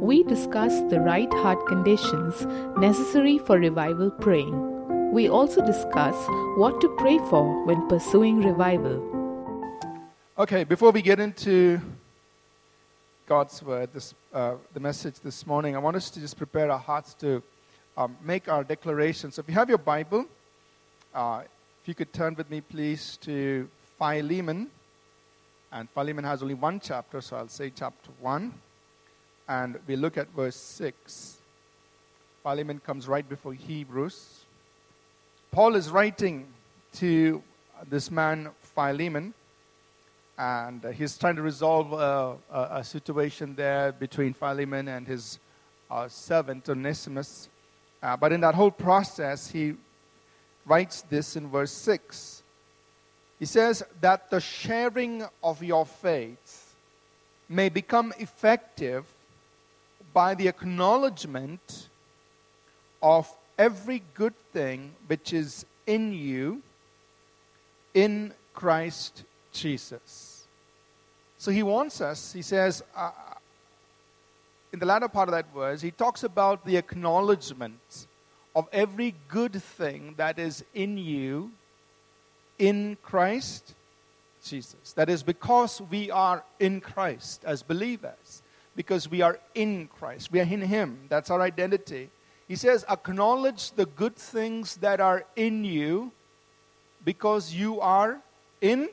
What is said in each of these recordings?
we discuss the right heart conditions necessary for revival praying. We also discuss what to pray for when pursuing revival. Okay, before we get into God's word, this, uh, the message this morning, I want us to just prepare our hearts to um, make our declarations. So if you have your Bible, uh, if you could turn with me, please, to Philemon. And Philemon has only one chapter, so I'll say chapter 1. And we look at verse 6. Philemon comes right before Hebrews. Paul is writing to this man, Philemon, and he's trying to resolve a, a, a situation there between Philemon and his uh, servant, Onesimus. Uh, but in that whole process, he writes this in verse 6. He says that the sharing of your faith may become effective by the acknowledgement of every good thing which is in you in Christ Jesus. So he wants us, he says, uh, in the latter part of that verse, he talks about the acknowledgement of every good thing that is in you in Christ Jesus. That is because we are in Christ as believers, because we are in Christ, we are in Him. That's our identity. He says, acknowledge the good things that are in you because you are in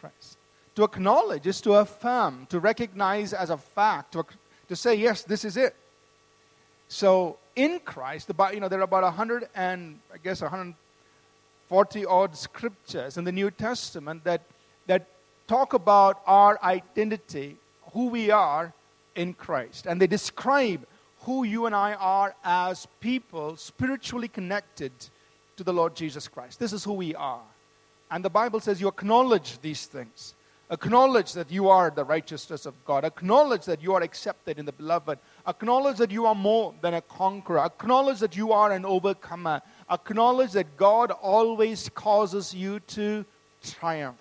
Christ. To acknowledge is to affirm, to recognize as a fact, to, to say, yes, this is it. So in Christ, about, you know, there are about 100 and, I guess, 140 odd scriptures in the New Testament that, that talk about our identity, who we are in Christ. And they describe who you and I are as people spiritually connected to the Lord Jesus Christ. This is who we are. And the Bible says you acknowledge these things. Acknowledge that you are the righteousness of God. Acknowledge that you are accepted in the beloved. Acknowledge that you are more than a conqueror. Acknowledge that you are an overcomer. Acknowledge that God always causes you to triumph.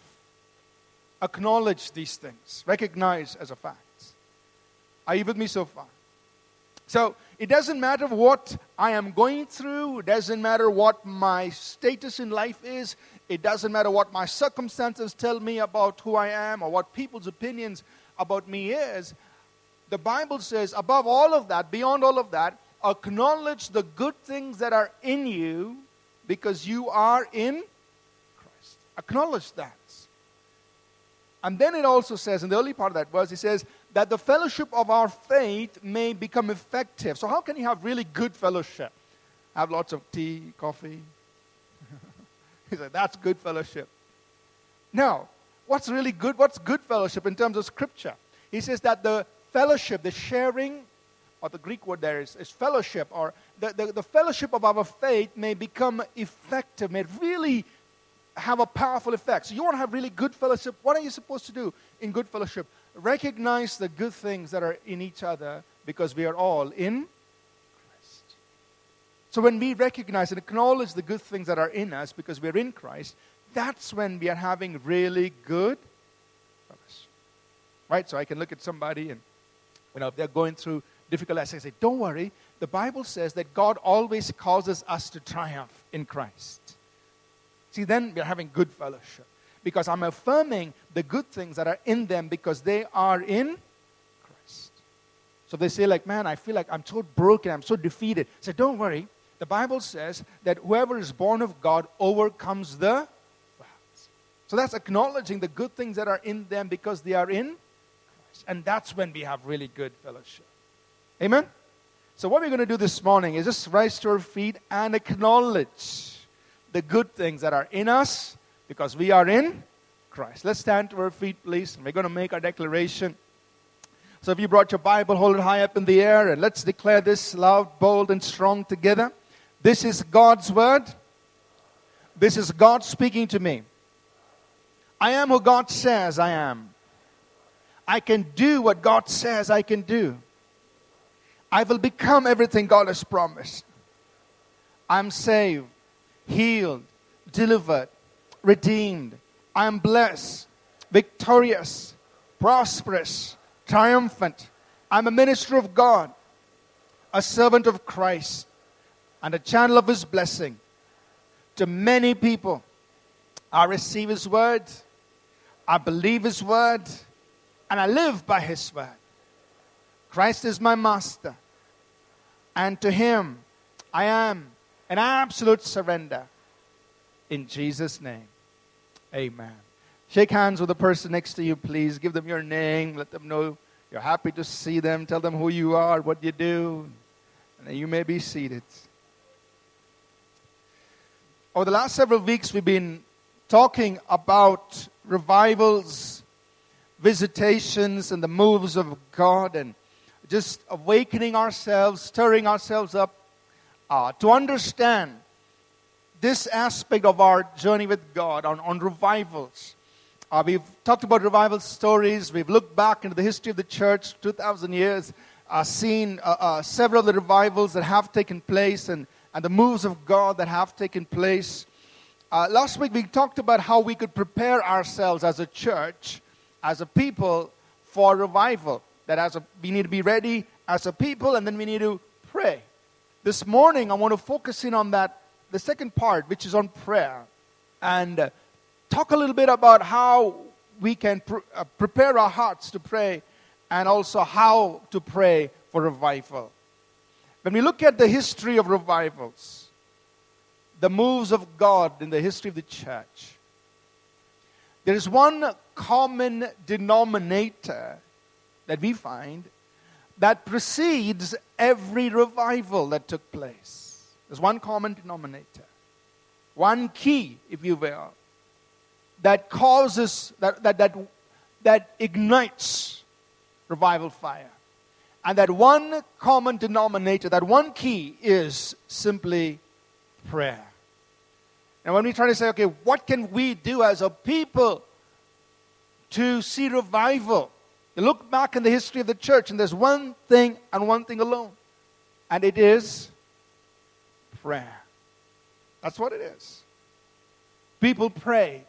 Acknowledge these things. Recognize as a fact. Are you with me so far? So, it doesn't matter what I am going through, it doesn't matter what my status in life is, it doesn't matter what my circumstances tell me about who I am or what people's opinions about me is. The Bible says, above all of that, beyond all of that, acknowledge the good things that are in you because you are in Christ. Acknowledge that. And then it also says, in the early part of that verse, it says, that the fellowship of our faith may become effective. So, how can you have really good fellowship? Have lots of tea, coffee, he said, That's good fellowship. Now, what's really good? What's good fellowship in terms of scripture? He says that the fellowship, the sharing, or the Greek word there is, is fellowship, or the, the, the fellowship of our faith may become effective, may really have a powerful effect. So, you want to have really good fellowship? What are you supposed to do in good fellowship? Recognize the good things that are in each other because we are all in Christ. so when we recognize and acknowledge the good things that are in us because we're in Christ, that's when we are having really good fellowship. Right? So I can look at somebody and you know if they're going through difficult I say, don't worry. The Bible says that God always causes us to triumph in Christ. See, then we're having good fellowship. Because I'm affirming the good things that are in them because they are in Christ. So they say, like, man, I feel like I'm so broken, I'm so defeated. Say, don't worry the Bible says that whoever is born of God overcomes the world. So that's acknowledging the good things that are in them because they are in Christ. And that's when we have really good fellowship. Amen? So, what we're going to do this morning is just rise to our feet and acknowledge the good things that are in us because we are in Christ. Let's stand to our feet, please, we're going to make our declaration. So, if you brought your Bible, hold it high up in the air, and let's declare this loud, bold, and strong together. This is God's word. This is God speaking to me. I am who God says I am. I can do what God says I can do. I will become everything God has promised. I'm saved, healed, delivered, redeemed. I am blessed, victorious, prosperous, triumphant, I'm a minister of God, a servant of Christ, and a channel of His blessing to many people. I receive His word, I believe His word, and I live by His word. Christ is my master, and to Him I am an absolute surrender. In Jesus' name, amen. Shake hands with the person next to you, please. Give them your name. Let them know you're happy to see them. Tell them who you are, what you do. And you may be seated. Over the last several weeks, we've been talking about revivals, visitations, and the moves of God, and just awakening ourselves, stirring ourselves up to understand this aspect of our journey with God on, on revivals. Uh, we've talked about revival stories. We've looked back into the history of the church, 2,000 years, uh, seen uh, uh, several of the revivals that have taken place and, and the moves of God that have taken place. Uh, last week, we talked about how we could prepare ourselves as a church, as a people, for revival. That as a, we need to be ready as a people, and then we need to pray. This morning, I want to focus in on that, the second part, which is on prayer, and uh, talk a little bit about how we can pr- uh, prepare our hearts to pray and also how to pray for revival. When we look at the history of revivals, the moves of God in the history of the church, there is one common denominator that we find that precedes every revival that took place. There's one common denominator, one key, if you will, that causes, that, that, that, that ignites revival fire. And that one common denominator, that one key is simply prayer. And when we try to say, okay, what can we do as a people to see revival? You look back in the history of the church, and there's one thing and one thing alone, and it is prayer. That's what it is. People prayed.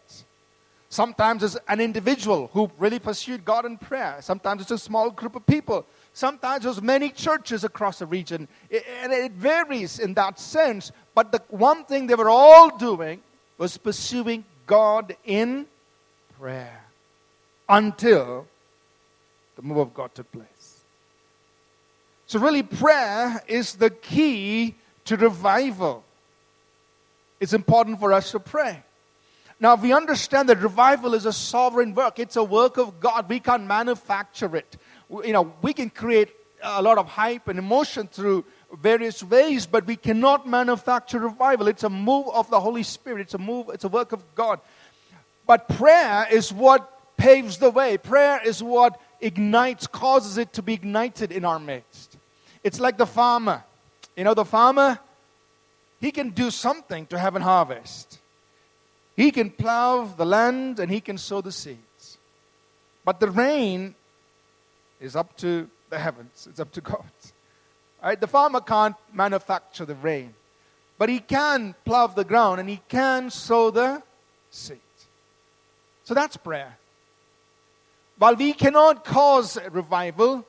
Sometimes it's an individual who really pursued God in prayer. Sometimes it's a small group of people. Sometimes there's many churches across the region. And it varies in that sense. But the one thing they were all doing was pursuing God in prayer until the move of God took place. So, really, prayer is the key to revival. It's important for us to pray. Now, we understand that revival is a sovereign work, it's a work of God. We can't manufacture it. You know, we can create a lot of hype and emotion through various ways, but we cannot manufacture revival. It's a move of the Holy Spirit, it's a move, it's a work of God. But prayer is what paves the way, prayer is what ignites, causes it to be ignited in our midst. It's like the farmer. You know, the farmer, he can do something to have a harvest. He can plow the land and he can sow the seeds. But the rain is up to the heavens, it's up to God. Right? The farmer can't manufacture the rain, but he can plow the ground and he can sow the seed. So that's prayer. While we cannot cause revival,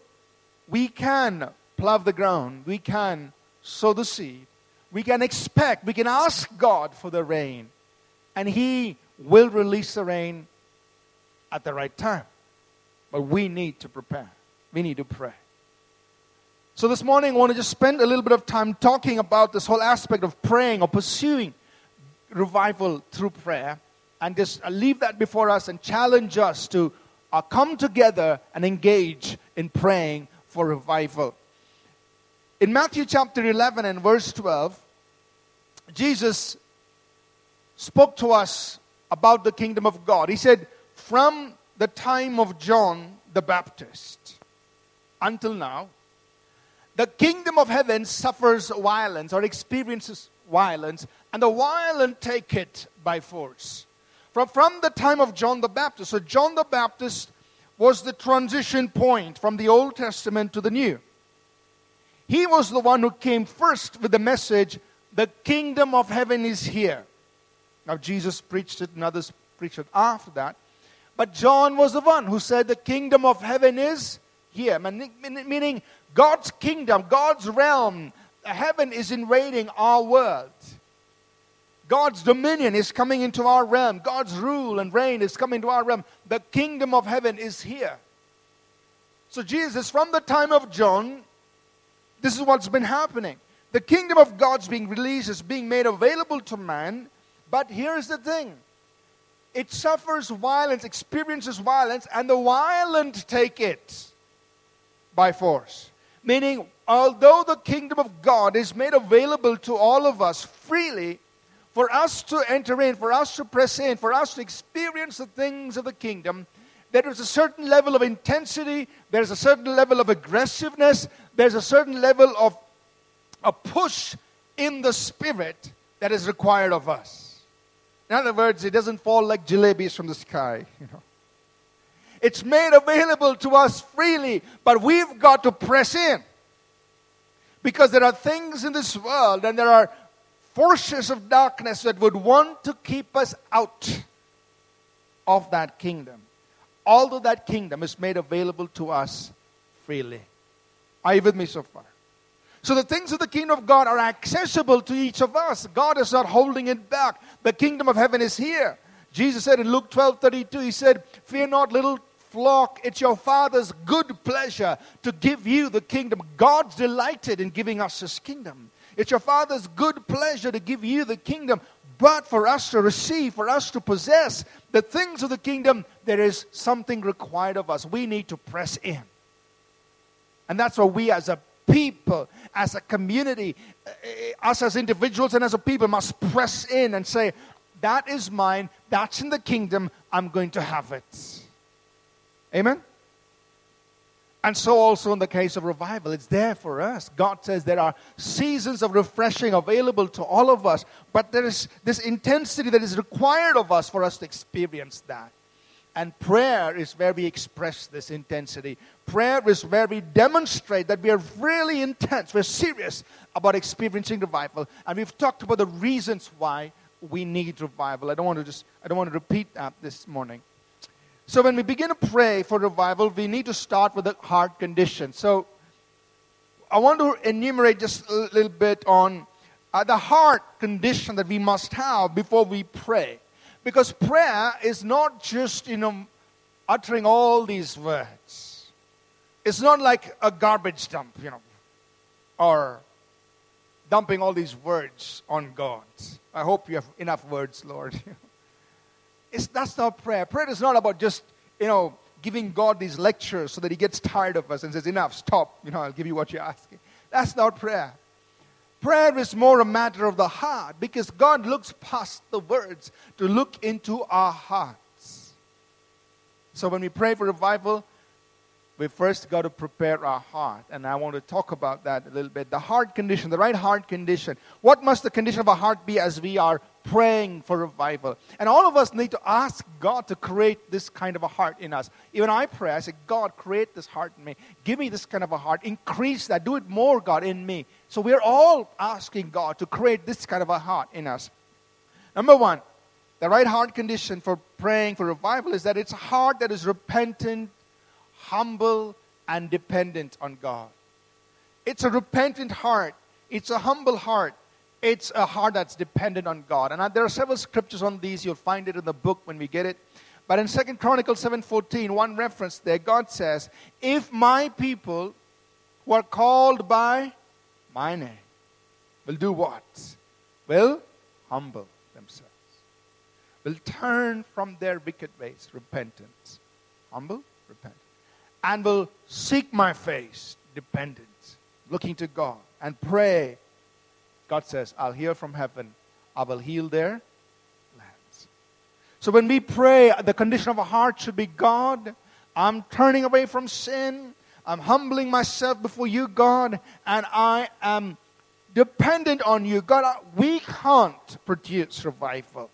we can plow the ground, we can sow the seed, we can expect, we can ask God for the rain, and He will release the rain at the right time. But we need to prepare, we need to pray. So, this morning, I want to just spend a little bit of time talking about this whole aspect of praying or pursuing revival through prayer, and just leave that before us and challenge us to uh, come together and engage in praying for revival. In Matthew chapter 11 and verse 12, Jesus spoke to us about the kingdom of God. He said, From the time of John the Baptist until now, the kingdom of heaven suffers violence or experiences violence, and the violent take it by force. From, from the time of John the Baptist. So, John the Baptist was the transition point from the Old Testament to the New. He was the one who came first with the message, the kingdom of heaven is here. Now, Jesus preached it and others preached it after that. But John was the one who said, the kingdom of heaven is here, meaning God's kingdom, God's realm, heaven is invading our world. God's dominion is coming into our realm. God's rule and reign is coming to our realm. The kingdom of heaven is here. So, Jesus, from the time of John, this is what's been happening. The kingdom of God's being released, is being made available to man. But here's the thing it suffers violence, experiences violence, and the violent take it by force. Meaning, although the kingdom of God is made available to all of us freely, for us to enter in, for us to press in, for us to experience the things of the kingdom, there is a certain level of intensity, there's a certain level of aggressiveness, there's a certain level of a push in the spirit that is required of us. In other words, it doesn't fall like jalebis from the sky, you know. It's made available to us freely, but we've got to press in. Because there are things in this world and there are forces of darkness that would want to keep us out of that kingdom. Although that kingdom is made available to us freely. Are you with me so far? So the things of the kingdom of God are accessible to each of us. God is not holding it back. The kingdom of heaven is here. Jesus said in Luke 12 32, He said, Fear not, little flock, it's your Father's good pleasure to give you the kingdom. God's delighted in giving us His kingdom. It's your Father's good pleasure to give you the kingdom. But for us to receive, for us to possess the things of the kingdom, there is something required of us. We need to press in. And that's what we as a people, as a community, eh, us as individuals and as a people must press in and say, That is mine, that's in the kingdom, I'm going to have it. Amen? And so, also in the case of revival, it's there for us. God says there are seasons of refreshing available to all of us, but there is this intensity that is required of us for us to experience that. And prayer is where we express this intensity. Prayer is where we demonstrate that we are really intense, we're serious about experiencing revival. And we've talked about the reasons why we need revival. I don't want to just I don't want to repeat that this morning. So when we begin to pray for revival, we need to start with the heart condition. So I want to enumerate just a little bit on uh, the heart condition that we must have before we pray. Because prayer is not just, you know, uttering all these words. It's not like a garbage dump, you know, or dumping all these words on God. I hope you have enough words, Lord. It's, that's not prayer. Prayer is not about just, you know, giving God these lectures so that he gets tired of us and says, enough, stop, you know, I'll give you what you're asking. That's not prayer. Prayer is more a matter of the heart because God looks past the words to look into our hearts. So when we pray for revival, we first got to prepare our heart. And I want to talk about that a little bit. The heart condition, the right heart condition. What must the condition of our heart be as we are praying for revival. And all of us need to ask God to create this kind of a heart in us. Even I pray, I say, God, create this heart in me. Give me this kind of a heart. Increase that. Do it more, God, in me. So we're all asking God to create this kind of a heart in us. Number one, the right heart condition for praying for revival is that it's a heart that is repentant, humble, and dependent on God. It's a repentant heart. It's a humble heart it's a heart that's dependent on God. And uh, there are several scriptures on these. You'll find it in the book when we get it. But in Second Chronicles 7:14, one reference there, God says, "If my people who are called by my name will do what? Will humble themselves. Will turn from their wicked ways, repentance. Humble, repent. And will seek my face, dependence, looking to God, and pray God says, I'll hear from heaven, I will heal their lands. So when we pray, the condition of our heart should be God, I'm turning away from sin, I'm humbling myself before you, God, and I am dependent on you. God, we can't produce revival.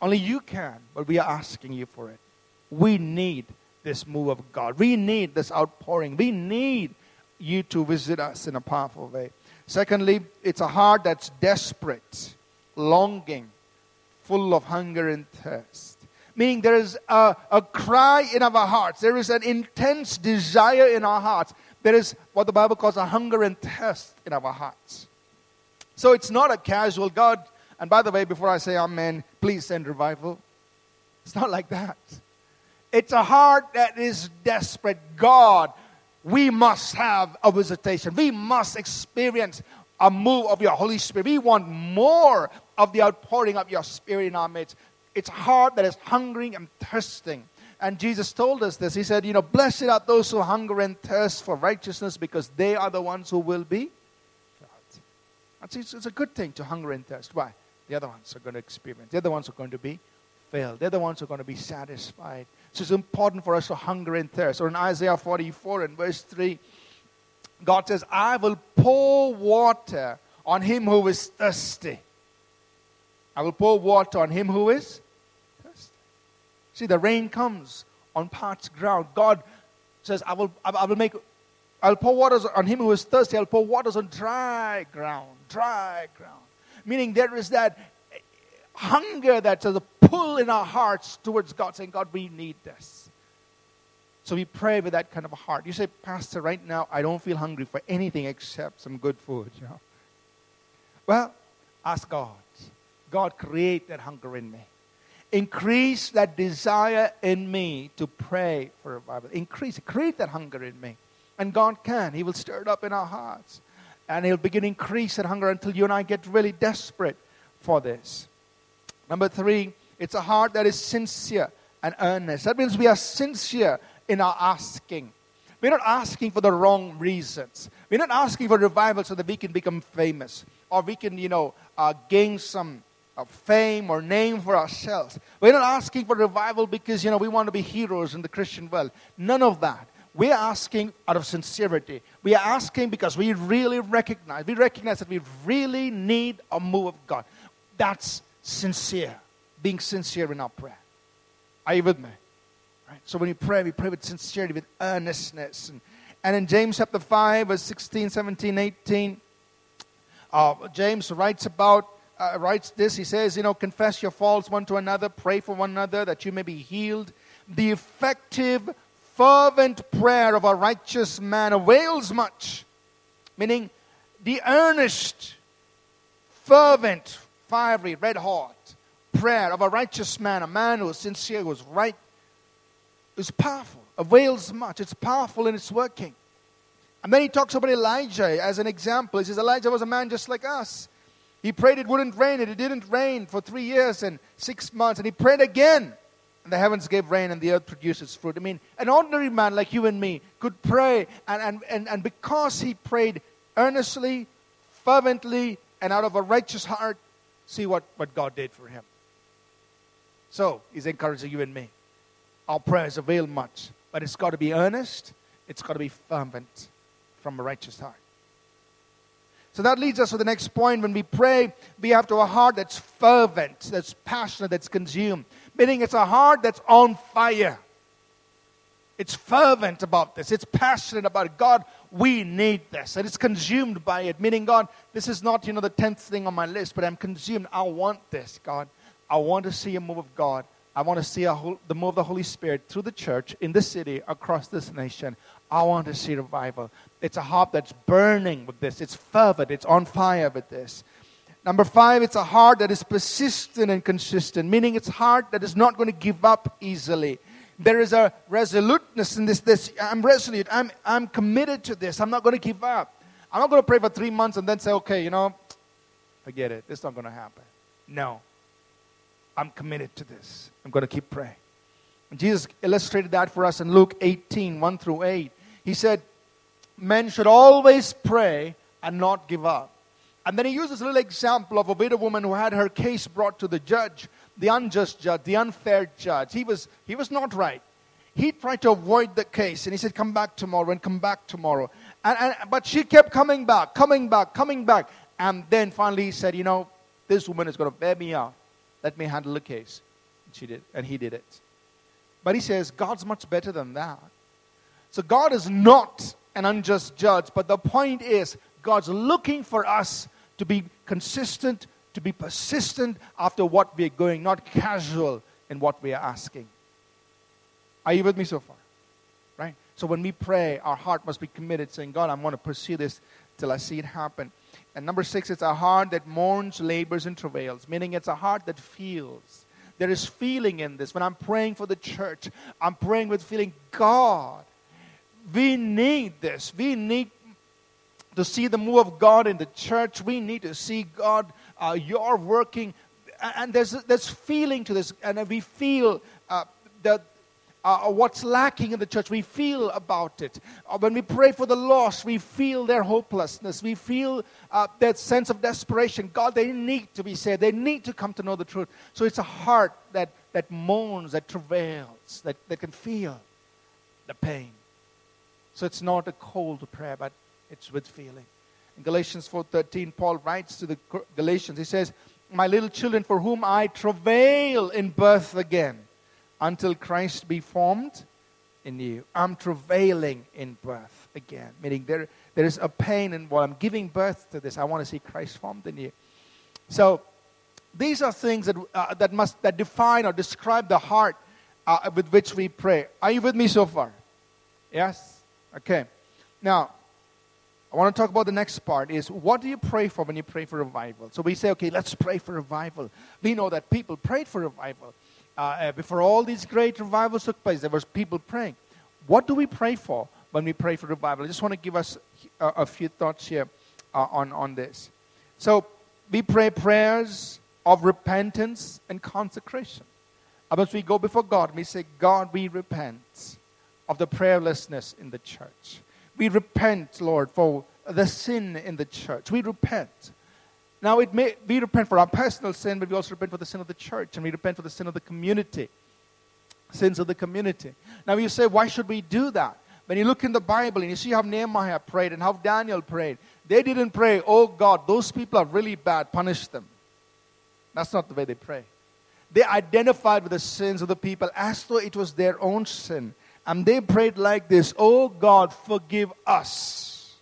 Only you can, but we are asking you for it. We need this move of God. We need this outpouring. We need you to visit us in a powerful way. Secondly, it's a heart that's desperate, longing, full of hunger and thirst. Meaning there is a, a cry in our hearts. There is an intense desire in our hearts. There is what the Bible calls a hunger and thirst in our hearts. So it's not a casual God. And by the way, before I say amen, please send revival. It's not like that. It's a heart that is desperate. God, we must have a visitation. We must experience a move of your Holy Spirit. We want more of the outpouring of your Spirit in our midst. It's a heart that is hungering and thirsting. And Jesus told us this. He said, You know, blessed are those who hunger and thirst for righteousness because they are the ones who will be filled. It's, it's a good thing to hunger and thirst. Why? The other ones are going to experience, the ones who are going to be filled, they're the ones who are going to be satisfied. So it's important for us to hunger and thirst. Or in Isaiah 44 and verse 3, God says, I will pour water on him who is thirsty. I will pour water on him who is thirsty. See, the rain comes on parched ground. God says, I will, I will make, I'll pour waters on him who is thirsty. I'll pour waters on dry ground. Dry ground. Meaning there is that hunger that's a pull in our hearts towards God, saying, God, we need this. So we pray with that kind of a heart. You say, Pastor, right now I don't feel hungry for anything except some good food. You know? Well, ask God. God, create that hunger in me. Increase that desire in me to pray for revival. Increase, create that hunger in me. And God can. He will stir it up in our hearts. And He'll begin to increase that hunger until you and I get really desperate for this. Number three, it's a heart that is sincere and earnest. That means we are sincere in our asking. We're not asking for the wrong reasons. We're not asking for revival so that we can become famous or we can, you know, uh, gain some uh, fame or name for ourselves. We're not asking for revival because, you know, we want to be heroes in the Christian world. None of that. We're asking out of sincerity. We are asking because we really recognize, we recognize that we really need a move of God. That's sincere, being sincere in our prayer. Are you with me? Right? So when we pray, we pray with sincerity, with earnestness. And, and in James chapter 5, verse 16, 17, 18, uh, James writes about uh, writes this. He says, you know, confess your faults one to another, pray for one another that you may be healed. The effective, fervent prayer of a righteous man avails much. Meaning, the earnest, fervent, fiery, red hot prayer of a righteous man, a man who is sincere, who is right, is powerful, avails much. It's powerful and it's working. And then he talks about Elijah as an example. He says Elijah was a man just like us. He prayed it wouldn't rain, and it didn't rain for three years and six months. And he prayed again, and the heavens gave rain, and the earth produces fruit. I mean, an ordinary man like you and me could pray, and, and, and, and because he prayed earnestly, fervently, and out of a righteous heart, see what, what God did for him. So, he's encouraging you and me. Our prayers avail much, but it's got to be earnest, it's got to be fervent from a righteous heart. So that leads us to the next point. When we pray, we have to a heart that's fervent, that's passionate, that's consumed. Meaning it's a heart that's on fire. It's fervent about this. It's passionate about it. God, we need this. And it's consumed by it. Meaning, God, this is not, you know, the tenth thing on my list, but I'm consumed. I want this, God. I want to see a move of God. I want to see whole, the move of the Holy Spirit through the church, in the city, across this nation. I want to see revival. It's a heart that's burning with this, it's fervent, it's on fire with this. Number five, it's a heart that is persistent and consistent, meaning it's heart that is not going to give up easily. There is a resoluteness in this. this I'm resolute. I'm, I'm committed to this. I'm not going to give up. I'm not going to pray for three months and then say, okay, you know, forget it. It's not going to happen. No. I'm committed to this. I'm going to keep praying. And Jesus illustrated that for us in Luke 18 1 through 8. He said, Men should always pray and not give up. And then he uses a little example of a widow woman who had her case brought to the judge, the unjust judge, the unfair judge. He was, he was not right. He tried to avoid the case and he said, Come back tomorrow and come back tomorrow. And, and, but she kept coming back, coming back, coming back. And then finally he said, You know, this woman is going to bear me out. Let me handle the case. And she did, and he did it. But he says, God's much better than that. So God is not an unjust judge, but the point is, God's looking for us to be consistent, to be persistent after what we're going, not casual in what we are asking. Are you with me so far? Right? So when we pray, our heart must be committed, saying, God, I'm going to pursue this till I see it happen. And number six, it's a heart that mourns, labors, and travails, meaning it's a heart that feels. There is feeling in this. When I'm praying for the church, I'm praying with feeling, God, we need this. We need to see the move of God in the church. We need to see God, uh, you're working. And there's, there's feeling to this. And we feel uh, that uh, what's lacking in the church. We feel about it. Uh, when we pray for the lost, we feel their hopelessness. We feel uh, that sense of desperation. God, they need to be saved. They need to come to know the truth. So it's a heart that, that moans, that travails, that, that can feel the pain. So it's not a cold prayer, but it's with feeling. In Galatians 4:13, Paul writes to the Galatians, he says, My little children, for whom I travail in birth again until Christ be formed in you. I'm travailing in birth again, meaning there, there is a pain in what I'm giving birth to this. I want to see Christ formed in you. So these are things that, uh, that must that define or describe the heart uh, with which we pray. Are you with me so far? Yes? Okay. Now, I want to talk about the next part is what do you pray for when you pray for revival? So we say, okay, let's pray for revival. We know that people prayed for revival uh, uh, before all these great revivals took place, there was people praying. What do we pray for when we pray for revival? I just want to give us a, a few thoughts here uh, on, on this. So we pray prayers of repentance and consecration. As we go before God, we say, God, we repent of the prayerlessness in the church. We repent, Lord, for the sin in the church. We repent now, it may, we repent for our personal sin, but we also repent for the sin of the church, and we repent for the sin of the community. Sins of the community. Now, you say, why should we do that? When you look in the Bible and you see how Nehemiah prayed and how Daniel prayed, they didn't pray, oh God, those people are really bad, punish them. That's not the way they pray. They identified with the sins of the people as though it was their own sin. And they prayed like this Oh God, forgive us.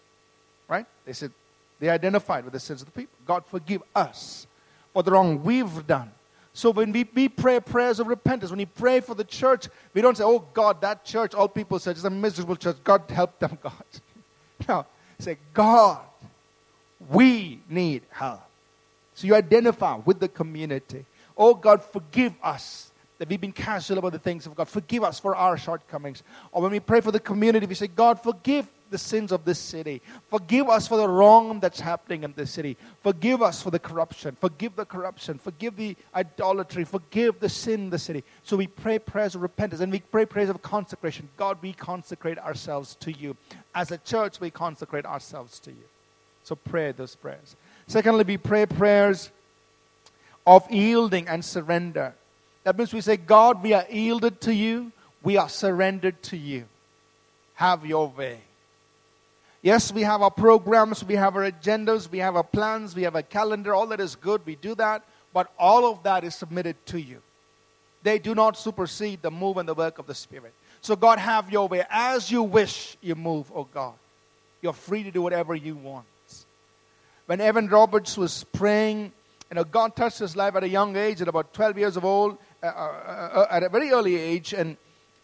Right? They said, they identified with the sins of the people. God, forgive us for the wrong we've done. So when we, we pray prayers of repentance, when we pray for the church, we don't say, oh God, that church, all people said, is a miserable church. God help them, God. no, say, God, we need help. So you identify with the community. Oh God, forgive us that we've been casual about the things of God. Forgive us for our shortcomings. Or when we pray for the community, we say, God, forgive the sins of this city. Forgive us for the wrong that's happening in this city. Forgive us for the corruption. Forgive the corruption. Forgive the idolatry. Forgive the sin in the city. So we pray prayers of repentance and we pray prayers of consecration. God, we consecrate ourselves to you. As a church, we consecrate ourselves to you. So pray those prayers. Secondly, we pray prayers of yielding and surrender. That means we say, God, we are yielded to you. We are surrendered to you. Have your way. Yes, we have our programs, we have our agendas, we have our plans, we have a calendar, all that is good, we do that, but all of that is submitted to you. They do not supersede the move and the work of the Spirit. So, God, have your way. As you wish, you move, oh God. You're free to do whatever you want. When Evan Roberts was praying, you know, God touched his life at a young age, at about 12 years of old, Uh, uh, uh, at a very early age, and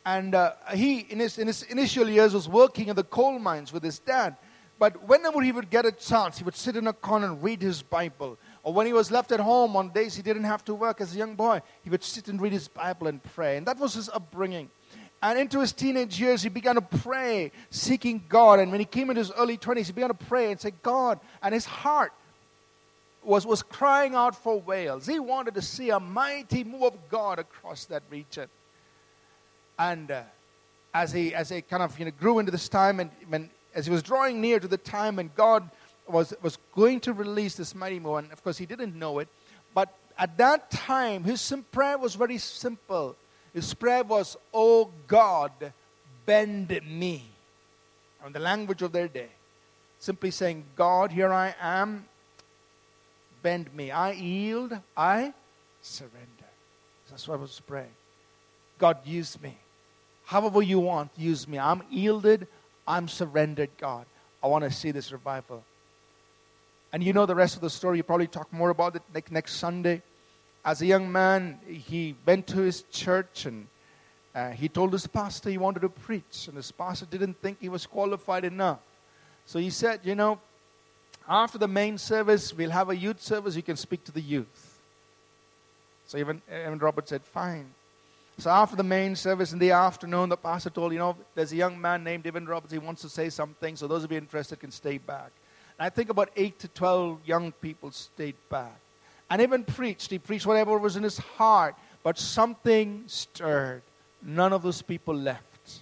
and uh, he, in his, in his initial years, was working in the coal mines with his dad. But whenever he would get a chance, he would sit in a corner and read his Bible. Or when he was left at home on days he didn't have to work as a young boy, he would sit and read his Bible and pray. And that was his upbringing. And into his teenage years, he began to pray, seeking God. And when he came into his early 20s, he began to pray and say, God. And his heart was, was crying out for Wales. He wanted to see a mighty move of God across that region. And uh, as he as he kind of you know grew into this time, and when as he was drawing near to the time when God was was going to release this mighty move, and of course he didn't know it, but at that time his prayer was very simple. His prayer was, "Oh God, bend me," in the language of their day, simply saying, "God, here I am." Bend me. I yield. I surrender. That's what I was praying. God, use me however you want, use me. I'm yielded, I'm surrendered, God. I want to see this revival. And you know the rest of the story. You probably talk more about it next, Sunday. as a young man, he went to his church and uh, he told his pastor he wanted to preach, and his pastor didn't think he was qualified enough. So he said, You know, after the main service, we'll have a youth service. You can speak to the youth. So even, Evan Robert said, Fine. So after the main service in the afternoon, the pastor told, You know, there's a young man named Evan Roberts. He wants to say something. So those of you interested can stay back. And I think about 8 to 12 young people stayed back. And Evan preached. He preached whatever was in his heart. But something stirred none of those people left.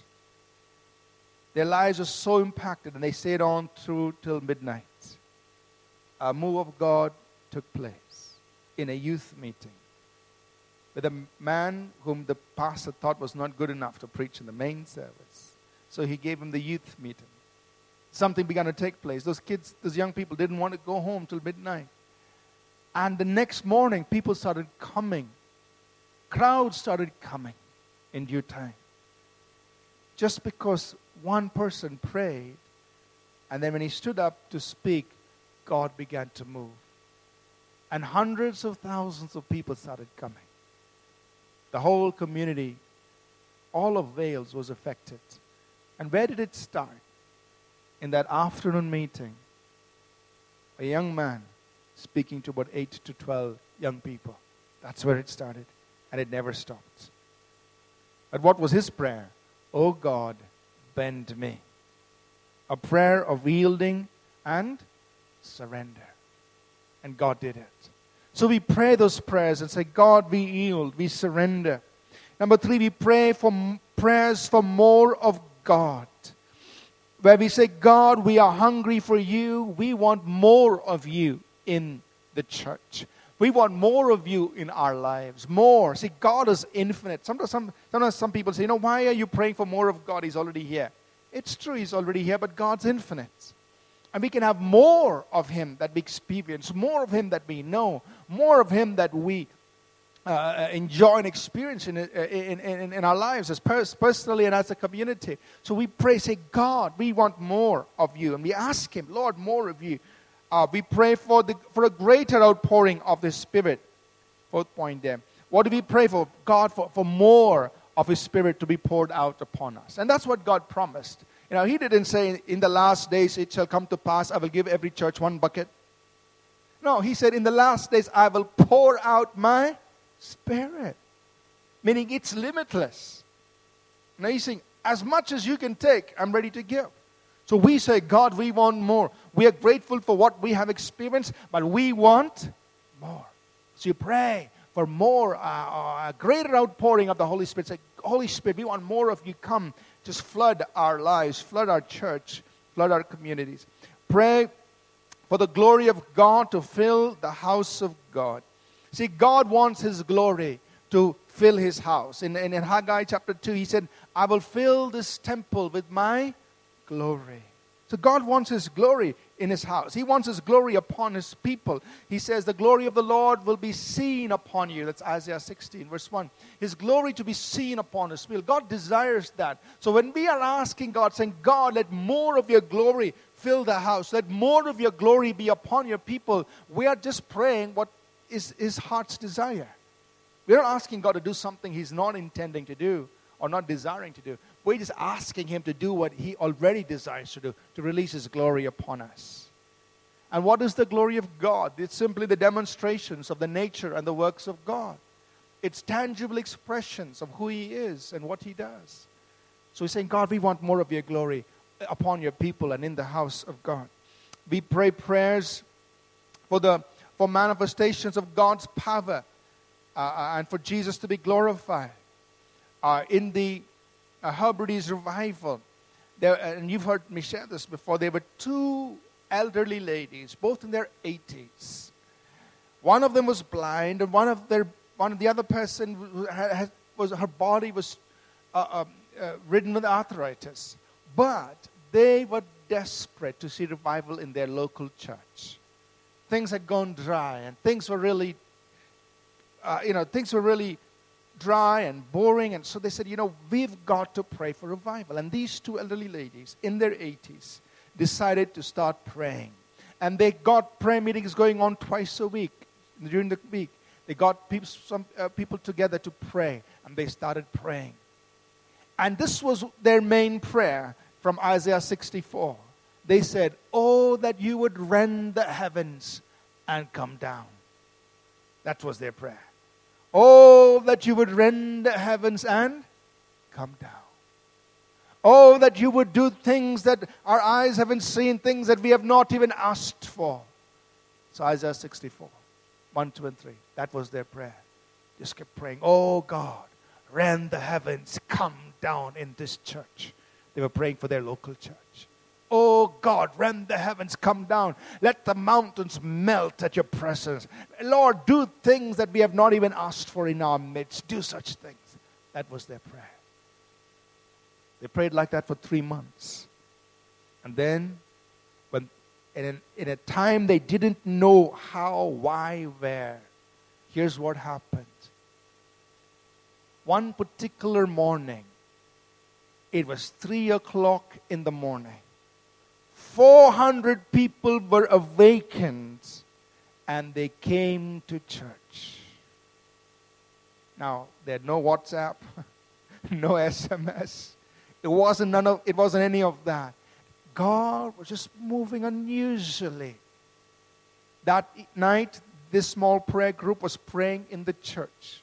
Their lives were so impacted, and they stayed on through till midnight. A move of God took place in a youth meeting with a man whom the pastor thought was not good enough to preach in the main service. So he gave him the youth meeting. Something began to take place. Those kids, those young people didn't want to go home till midnight. And the next morning, people started coming. Crowds started coming in due time. Just because one person prayed, and then when he stood up to speak, God began to move. And hundreds of thousands of people started coming. The whole community, all of Wales was affected. And where did it start? In that afternoon meeting, a young man speaking to about 8 to 12 young people. That's where it started, and it never stopped. But what was his prayer? Oh God, bend me. A prayer of yielding and surrender. And God did it. So we pray those prayers and say, God, we yield, we surrender. Number three, we pray for prayers for more of God. Where we say, God, we are hungry for you. We want more of you in the church. We want more of you in our lives. More. See, God is infinite. Sometimes some, sometimes some people say, you know, why are you praying for more of God? He's already here. It's true, He's already here, but God's infinite. And we can have more of Him that we experience, more of Him that we know, more of Him that we uh, enjoy and experience in, in, in, in our lives as pers- personally and as a community. So we pray, say, God, we want more of you. And we ask Him, Lord, more of you. Uh, we pray for, the, for a greater outpouring of the Spirit. Fourth point there. What do we pray for? God, for, for more of His Spirit to be poured out upon us. And that's what God promised. You know, He didn't say, in the last days it shall come to pass, I will give every church one bucket. No, He said, in the last days I will pour out my Spirit. Meaning it's limitless. Now He's saying, as much as you can take, I'm ready to give. So we say, God, we want more. We are grateful for what we have experienced, but we want more. So you pray for more, uh, uh, a greater outpouring of the Holy Spirit. Say, Holy Spirit, we want more of you. Come, just flood our lives, flood our church, flood our communities. Pray for the glory of God to fill the house of God. See, God wants His glory to fill His house. In, in, in Haggai chapter 2, He said, I will fill this temple with my glory. So God wants His glory in His house. He wants His glory upon His people. He says, The glory of the Lord will be seen upon you. That's Isaiah 16, verse 1. His glory to be seen upon His people. God desires that. So when we are asking God, saying, God, let more of your glory fill the house, let more of your glory be upon your people, we are just praying what is His heart's desire. We're asking God to do something He's not intending to do or not desiring to do. We're just asking Him to do what He already desires to do, to release His glory upon us. And what is the glory of God? It's simply the demonstrations of the nature and the works of God. It's tangible expressions of who He is and what He does. So He's saying, God, we want more of your glory upon your people and in the house of God. We pray prayers for the for manifestations of God's power uh, uh and for Jesus to be glorified. Uh, in the uh, Hebrides revival, there, and you've heard me share this before, there were two elderly ladies, both in their 80s. One of them was blind, and one of their one of the other person was her body was uh, uh, uh, ridden with arthritis, but they were desperate to see revival in their local church. Things had gone dry, and things were really, uh, you know, things were really dry and boring. And so they said, you know, we've got to pray for revival. And these two elderly ladies in their 80s decided to start praying. And they got prayer meetings going on twice a week during the week. they got people, some uh, people together to pray, and they started praying. And this was their main prayer from Isaiah 64. They said, Oh, that you would rend the heavens and come down. That was their prayer. Oh, that you would rend the heavens and come down. Oh, that you would do things that our eyes haven't seen, things that we have not even asked for. So, Isaiah 64, 1, 2, and 3. That was their prayer. Just kept praying, Oh God, rend the heavens, come down in this church. They were praying for their local church. Oh God, rend the heavens, come down. Let the mountains melt at your presence. Lord, do things that we have not even asked for in our midst. Do such things. That was their prayer. They prayed like that for three months. And then, when in, in a time they didn't know how, why, where, here's what happened. One particular morning, it was three o'clock in the morning. 400 people were awakened and they came to church. Now, they had no WhatsApp, no SMS. It wasn't none of it wasn't any of that. God was just moving unusually. That night, this small prayer group was praying in the church.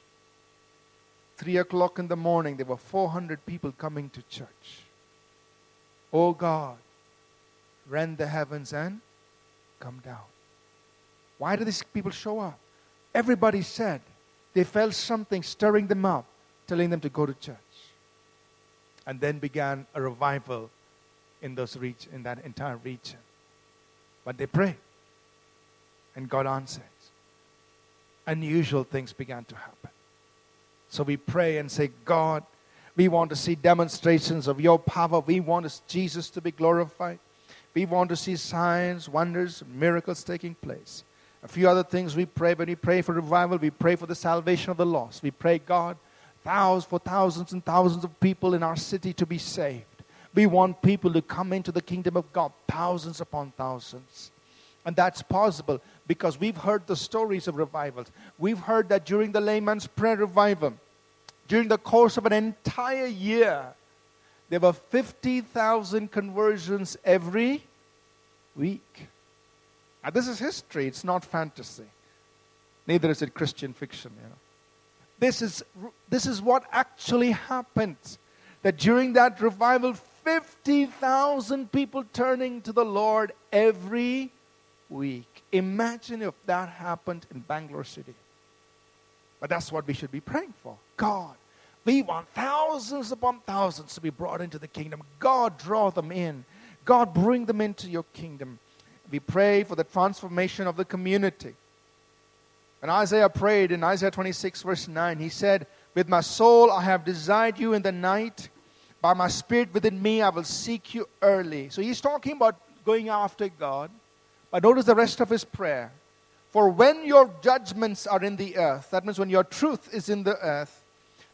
Three o'clock in the morning, there were 400 people coming to church. Oh God, rend the heavens and come down. Why did these people show up? Everybody said they felt something stirring them up, telling them to go to church. And then began a revival in those reach in that entire region. But they prayed, and God answered. Unusual things began to happen. So we pray and say, God, we want to see demonstrations of your power. We want Jesus to be glorified. We want to see signs, wonders, miracles taking place. A few other things we pray when we pray for revival, we pray for the salvation of the lost. We pray, God, thousands for thousands and thousands of people in our city to be saved. We want people to come into the kingdom of God, thousands upon thousands. And that's possible because we've heard the stories of revivals. We've heard that during the layman's prayer revival, during the course of an entire year, there were 50,000 conversions every week. Now, this is history, it's not fantasy. Neither is it Christian fiction, you know. This is, this is what actually happened. That during that revival, 50,000 people turning to the Lord every week. Imagine if that happened in Bangalore City. But that's what we should be praying for. God, we want thousands upon thousands to be brought into the kingdom. God, draw them in. God, bring them into your kingdom. We pray for the transformation of the community. And Isaiah prayed in Isaiah 26, verse 9, he said, With my soul I have desired you in the night. By my spirit within me I will seek you early. So he's talking about going after God. But notice the rest of his prayer. For when your judgments are in the earth, that means when your truth is in the earth,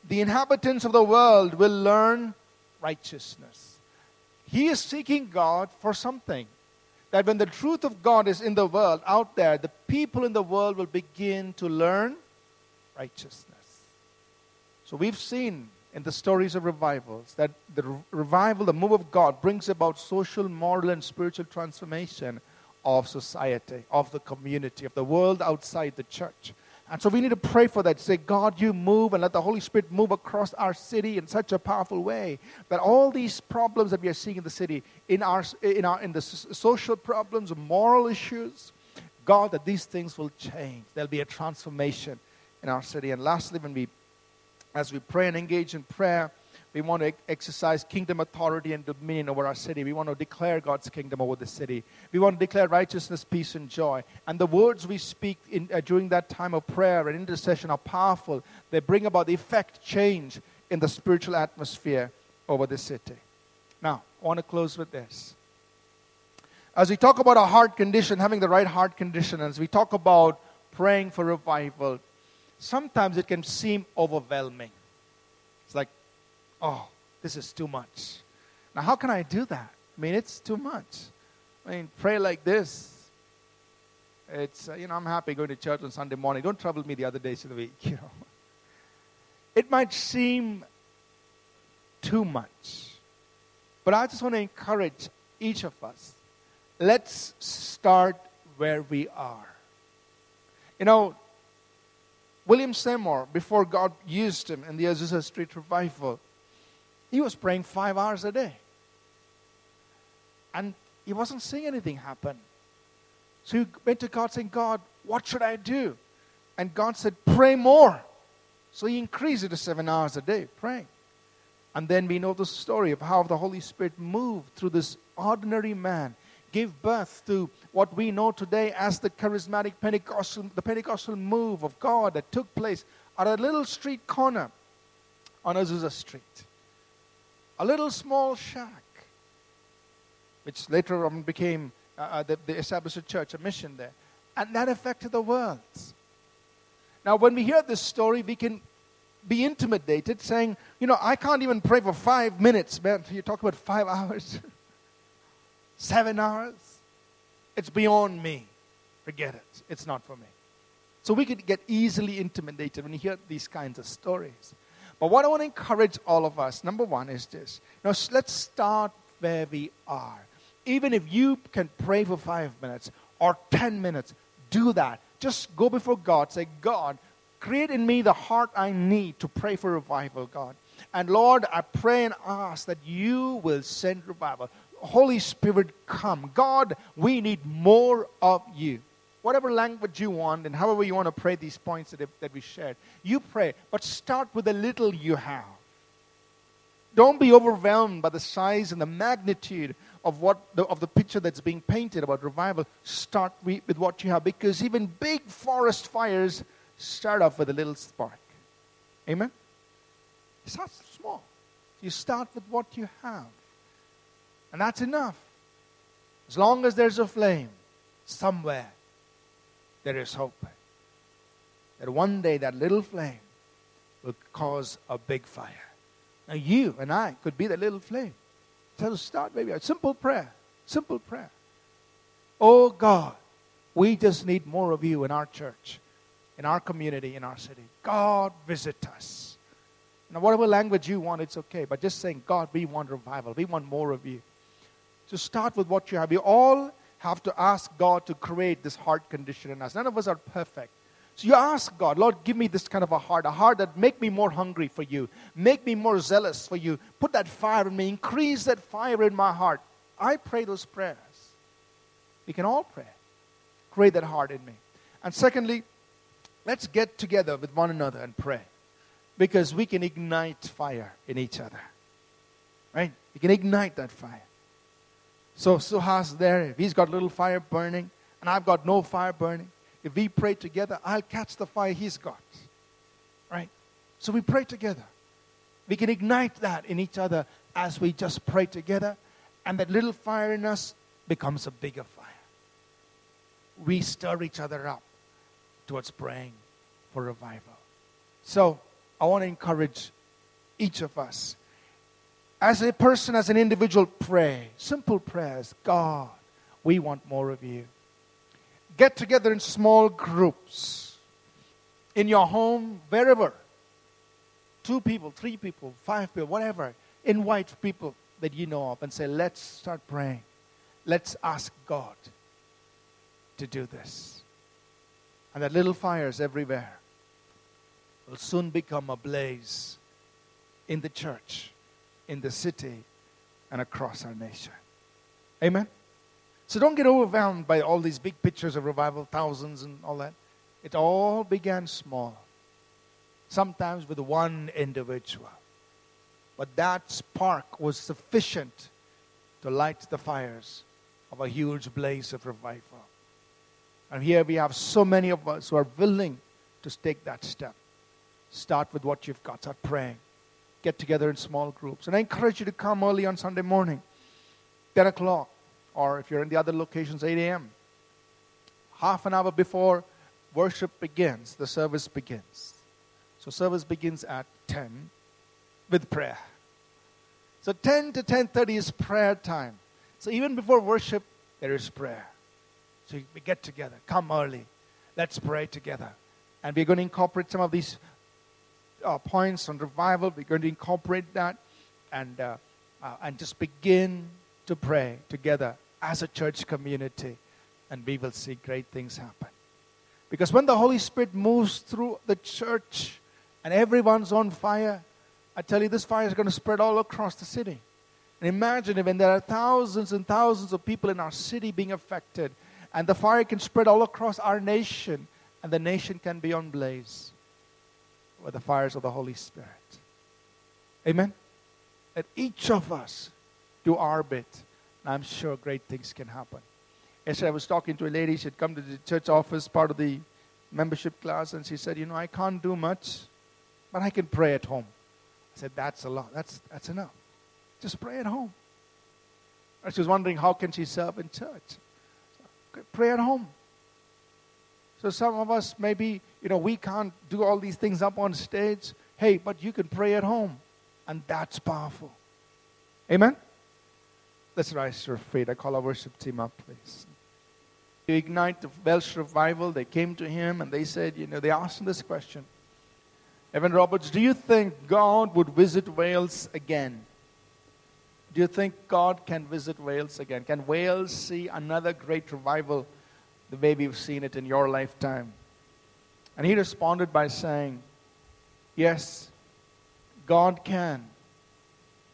the inhabitants of the world will learn righteousness. He is seeking God for something. That when the truth of God is in the world, out there, the people in the world will begin to learn righteousness. So we've seen in the stories of revivals that the revival, the move of God, brings about social, moral, and spiritual transformation of society, of the community, of the world outside the church. And so we need to pray for that. Say, God, you move and let the Holy Spirit move across our city in such a powerful way that all these problems that we are seeing in the city, in our in our in the social problems, moral issues, God, that these things will change. There'll be a transformation in our city. And lastly, when we as we pray and engage in prayer, we want to exercise kingdom authority and dominion over our city. We want to declare God's kingdom over the city. We want to declare righteousness, peace, and joy. And the words we speak in, uh, during that time of prayer and intercession are powerful. They bring about the effect change in the spiritual atmosphere over the city. Now, I want to close with this. As we talk about our heart condition, having the right heart condition, as we talk about praying for revival, sometimes it can seem overwhelming. Oh, this is too much. Now, how can I do that? I mean, it's too much. I mean, pray like this. It's, uh, you know, I'm happy going to church on Sunday morning. Don't trouble me the other days of the week, you know. It might seem too much. But I just want to encourage each of us. Let's start where we are. You know, William Seymour, before God used him in the Azusa Street revival, he was praying five hours a day. And he wasn't seeing anything happen. So he went to God saying, God, what should I do? And God said, Pray more. So he increased it to seven hours a day praying. And then we know the story of how the Holy Spirit moved through this ordinary man, gave birth to what we know today as the charismatic Pentecostal, the Pentecostal move of God that took place at a little street corner on Azusa Street. A little small shack, which later on became, uh, uh the, established church, a mission there. And that affected the world. Now, when we hear this story, we can be intimidated, saying, You know, I can't even pray for five minutes, man. You talk about five hours, seven hours. It's beyond me. Forget it. It's not for me. So we could get easily intimidated when you hear these kinds of stories. But what I want to encourage all of us, number one, is this. Now, let's start where we are. Even if you can pray for five minutes or ten minutes, do that. Just go before God. Say, God, create in me the heart I need to pray for revival, God. And Lord, I pray and ask that you will send revival. Holy Spirit, come. God, we need more of you. Whatever language you want and however you want to pray these points that, that we shared, you pray, but start with the little you have. Don't be overwhelmed by the size and the magnitude of, what the, of the picture that's being painted about revival. Start with what you have because even big forest fires start off with a little spark. Amen? It starts small. You start with what you have. And that's enough. As long as there's a flame somewhere, there is hope. That one day that little flame will cause a big fire. Now, you and I could be that little flame. So start maybe a simple prayer. Simple prayer. Oh God, we just need more of you in our church in our community, in our city. God, visit us. Now, whatever language you want, it's okay. But just saying, God, we want revival. We want more of you. So start with what you have. We all have to ask God to create this heart condition in us. None of us are perfect. So you ask God, Lord, give me this kind of a heart, a heart that make me more hungry for you, make me more zealous for you. Put that fire in me, increase that fire in my heart. I pray those prayers. We can all pray. Create that heart in me. And secondly, Let's get together with one another and pray because we can ignite fire in each other. Right? We can ignite that fire. So Suhas there, if he's got a little fire burning and I've got no fire burning, if we pray together, I'll catch the fire he's got. Right? So we pray together. We can ignite that in each other as we just pray together, and that little fire in us becomes a bigger fire. We stir each other up towards praying for revival. So I want to encourage each of us. As a person, as an individual, pray. Simple prayers. God, we want more of you. Get together in small groups. In your home, wherever. Two people, three people, five people, whatever. Invite people that you know of and say, let's start praying. Let's ask God to do this and that little fires everywhere will soon become a blaze in the church, in the city, and across our nation. Amen? So don't get overwhelmed by all these big pictures of revival, thousands and all that. It all began small, sometimes with one individual. But that spark was sufficient to light the fires of a huge blaze of revival. And here we have so many of us who are willing to take that step. Start with what you've got. Start praying. Get together in small groups. And I encourage you to come early on Sunday morning, 10 o'clock, or if you're in the other locations, 8 a.m. Half an hour before worship begins, the service begins. So service begins at 10 with prayer. So 10 to 10:30 is prayer time. So even before worship, there is prayer. So we get together. Come early. Let's pray together. And we're going to incorporate some of these uh, points on revival. We're going to incorporate that and, uh, uh, and just begin to pray together as a church community. And we will see great things happen. Because when the Holy Spirit moves through the church and everyone's on fire, I tell you, this fire is going to spread all across the city. And imagine when there are thousands and thousands of people in our city being affected, and the fire can spread all across our nation, and the nation can be on blaze with the fires of the Holy Spirit. Amen? Let each of us do our bit, and I'm sure great things can happen. Yesterday, I was talking to a lady. She had come to the church office, part of the membership class, and she said, You know, I can't do much, but I can pray at home. I said, That's a lot. That's, that's enough. Just pray at home. And she was wondering how can she serve in church. Pray at home. So some of us maybe, you know, we can't do all these things up on stage. Hey, but you can pray at home. And that's powerful. Amen? Let's rise to our feet. I call our worship team up, please. To ignite the Welsh revival, they came to him and they said, you know, they asked him this question. Evan Roberts, do you think God would visit Wales again? Do you think God can visit Wales again? Can Wales see another great revival the way we've seen it in your lifetime? And he responded by saying, Yes, God can,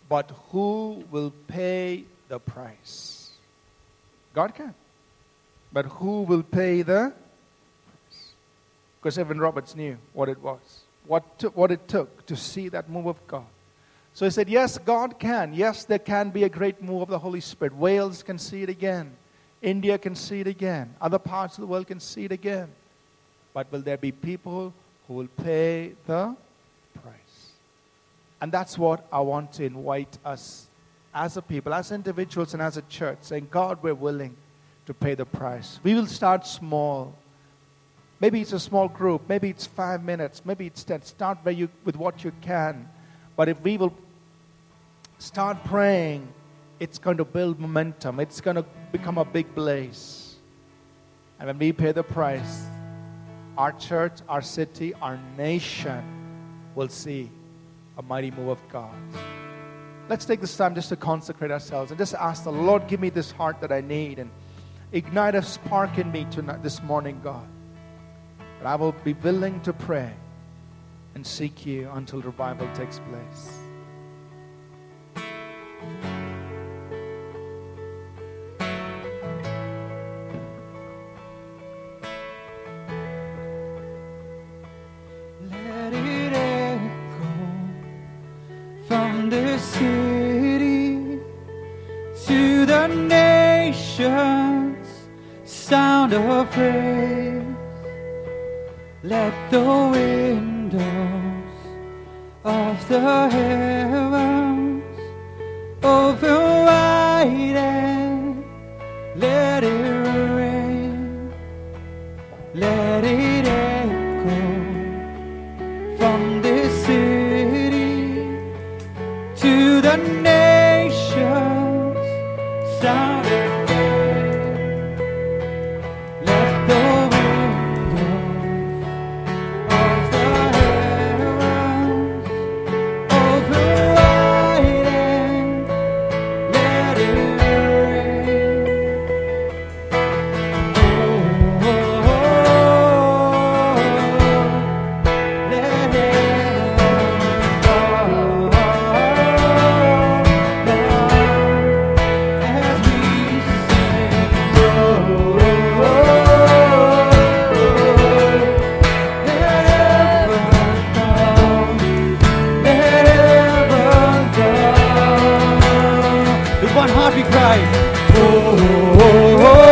but who will pay the price? God can, but who will pay the price? Because Evan Roberts knew what it was, what, to, what it took to see that move of God. So he said, Yes, God can. Yes, there can be a great move of the Holy Spirit. Wales can see it again. India can see it again. Other parts of the world can see it again. But will there be people who will pay the price? And that's what I want to invite us as a people, as individuals, and as a church, saying, God, we're willing to pay the price. We will start small. Maybe it's a small group. Maybe it's five minutes. Maybe it's 10. Start where you, with what you can. But if we will start praying, it's going to build momentum. It's going to become a big blaze. And when we pay the price, our church, our city, our nation will see a mighty move of God. Let's take this time just to consecrate ourselves and just ask the Lord, give me this heart that I need and ignite a spark in me tonight, this morning, God. That I will be willing to pray and seek you until revival takes place. happy cry. oh, oh, oh. oh.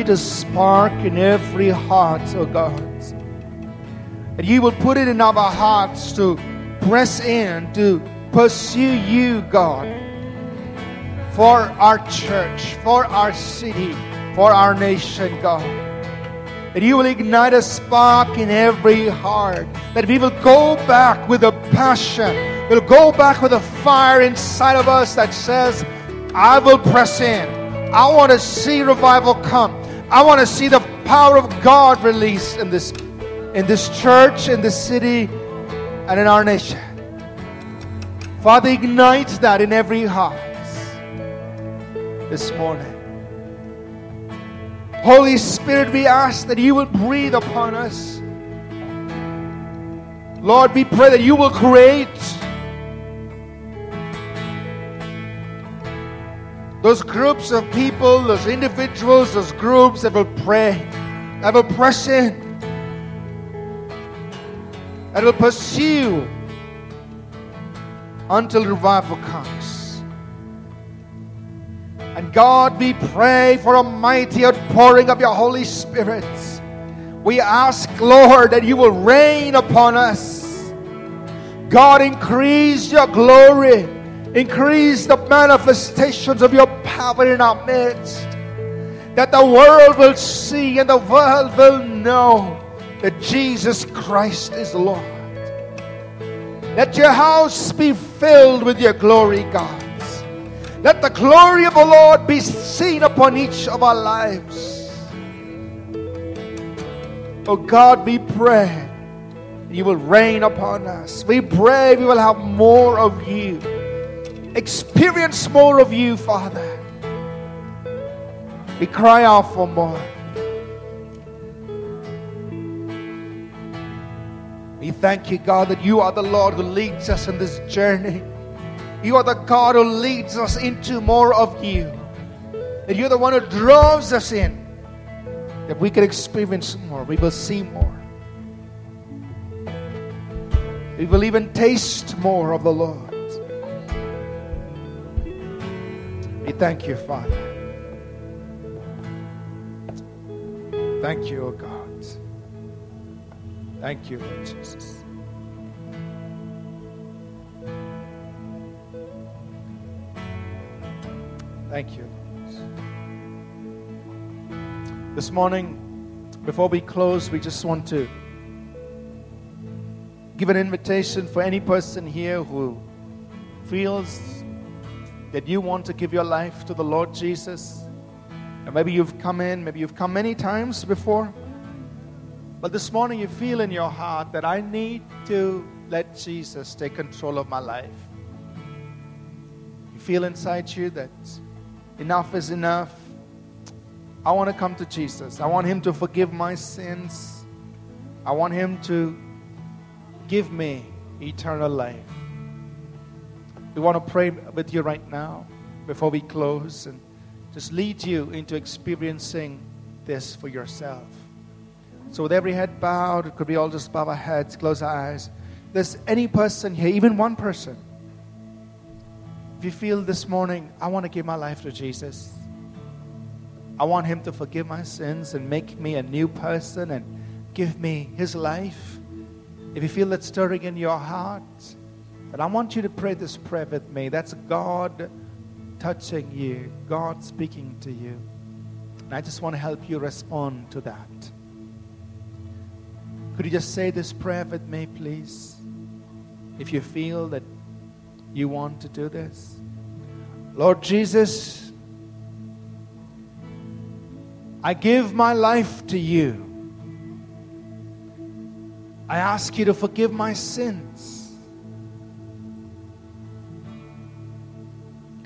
Ignite a spark in every heart, oh God. And you will put it in our hearts to press in, to pursue you, God, for our church, for our city, for our nation, God. That you will ignite a spark in every heart. That we will go back with a passion. We'll go back with a fire inside of us that says, I will press in. I want to see revival come. I want to see the power of God released in this in this church, in this city, and in our nation. Father, ignite that in every heart this morning. Holy Spirit, we ask that you will breathe upon us. Lord, we pray that you will create those groups of people, those individuals, those groups that will pray, that will press in, that will pursue until revival comes. And God, we pray for a mighty outpouring of your Holy Spirit. We ask, Lord, that you will rain upon us. God, increase your glory, increase the manifestations of your power in our midst. That the world will see and the world will know that Jesus Christ is Lord. Let your house be filled with your glory, God. Let the glory of the Lord be seen upon each of our lives. Oh God, we pray you will reign upon us. We pray we will have more of you. Experience more of you, Father. We cry out for more. We thank you, God, that you are the Lord who leads us in this journey. You are the God who leads us into more of you. That you're the one who draws us in. That we can experience more. We will see more. We will even taste more of the Lord. We thank you, Father. Thank you, O God. Thank you, Lord Jesus. Thank you. Lord. This morning, before we close, we just want to give an invitation for any person here who feels that you want to give your life to the Lord Jesus. And maybe you've come in, maybe you've come many times before. But this morning you feel in your heart that I need to let Jesus take control of my life. You feel inside you that enough is enough. I want to come to Jesus. I want Him to forgive my sins. I want Him to give me eternal life. We want to pray with you right now before we close and just lead you into experiencing this for yourself. So, with every head bowed, it could be all just bow our heads, close our eyes. There's any person here, even one person. If you feel this morning, I want to give my life to Jesus. I want Him to forgive my sins and make me a new person and give me His life. If you feel that stirring in your heart, then I want you to pray this prayer with me. That's God touching you, God speaking to you. And I just want to help you respond to that. Could you just say this prayer with me, please? If you feel that you want to do this. Lord Jesus, I give my life to you. I ask you to forgive my sins.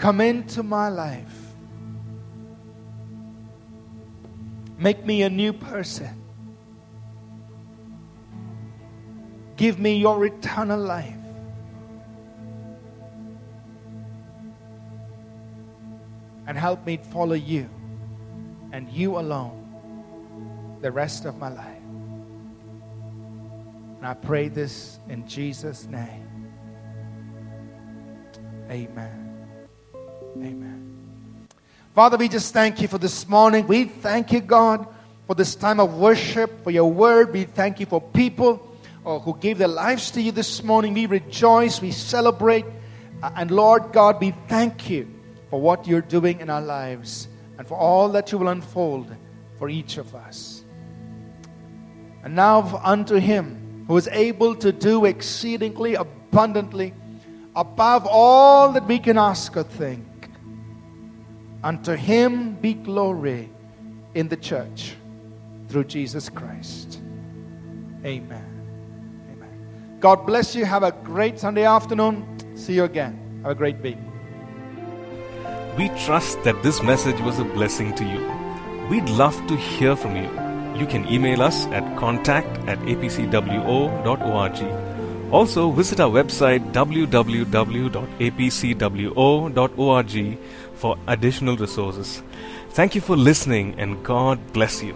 Come into my life. Make me a new person. Give me your eternal life. And help me follow you and you alone the rest of my life. And I pray this in Jesus' name. Amen. Amen. Father, we just thank you for this morning. We thank you, God, for this time of worship, for your word. We thank you for people uh, who gave their lives to you this morning. We rejoice, we celebrate. Uh, and Lord God, we thank you for what you're doing in our lives and for all that you will unfold for each of us. And now unto him who is able to do exceedingly abundantly above all that we can ask or think. Unto him be glory in the church through Jesus Christ. Amen. Amen. God bless you. Have a great Sunday afternoon. See you again. Have a great week. We trust that this message was a blessing to you. We'd love to hear from you. You can email us at contact at apcwo.org. Also, visit our website www.apcwo.org for additional resources. Thank you for listening and God bless you.